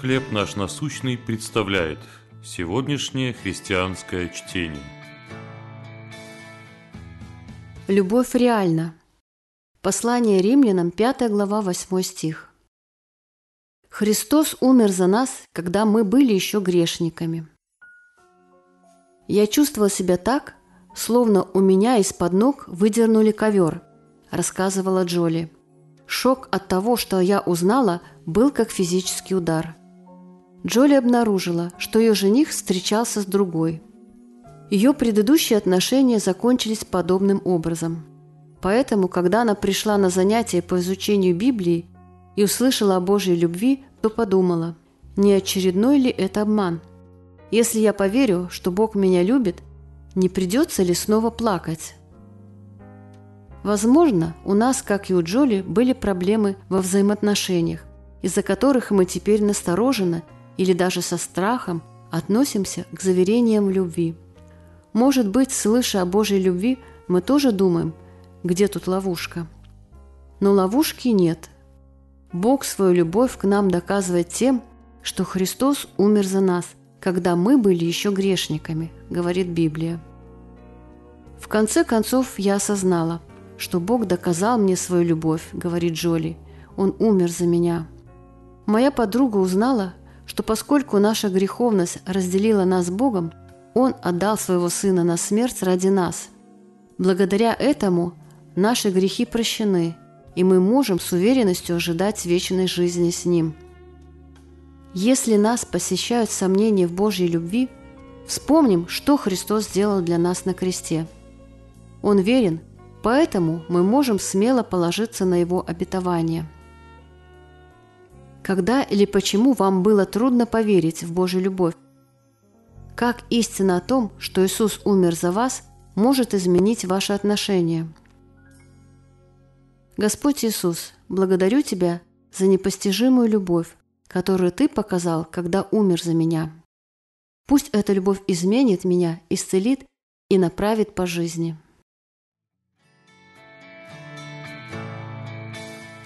«Хлеб наш насущный» представляет сегодняшнее христианское чтение. Любовь реальна. Послание римлянам, 5 глава, 8 стих. Христос умер за нас, когда мы были еще грешниками. Я чувствовала себя так, словно у меня из-под ног выдернули ковер, рассказывала Джоли. Шок от того, что я узнала, был как физический удар. Джоли обнаружила, что ее жених встречался с другой. Ее предыдущие отношения закончились подобным образом. Поэтому, когда она пришла на занятие по изучению Библии и услышала о Божьей любви, то подумала, не очередной ли это обман? Если я поверю, что Бог меня любит, не придется ли снова плакать? Возможно, у нас, как и у Джоли, были проблемы во взаимоотношениях, из-за которых мы теперь настороженно или даже со страхом относимся к заверениям любви. Может быть, слыша о Божьей любви, мы тоже думаем, где тут ловушка. Но ловушки нет. Бог свою любовь к нам доказывает тем, что Христос умер за нас, когда мы были еще грешниками, говорит Библия. В конце концов я осознала – что Бог доказал мне свою любовь, говорит Джоли. Он умер за меня. Моя подруга узнала, что поскольку наша греховность разделила нас с Богом, Он отдал своего Сына на смерть ради нас. Благодаря этому наши грехи прощены, и мы можем с уверенностью ожидать вечной жизни с Ним. Если нас посещают сомнения в Божьей любви, вспомним, что Христос сделал для нас на кресте. Он верен – Поэтому мы можем смело положиться на Его обетование. Когда или почему вам было трудно поверить в Божью любовь? Как истина о том, что Иисус умер за вас, может изменить ваши отношения? Господь Иисус, благодарю Тебя за непостижимую любовь, которую Ты показал, когда умер за меня. Пусть эта любовь изменит меня, исцелит и направит по жизни.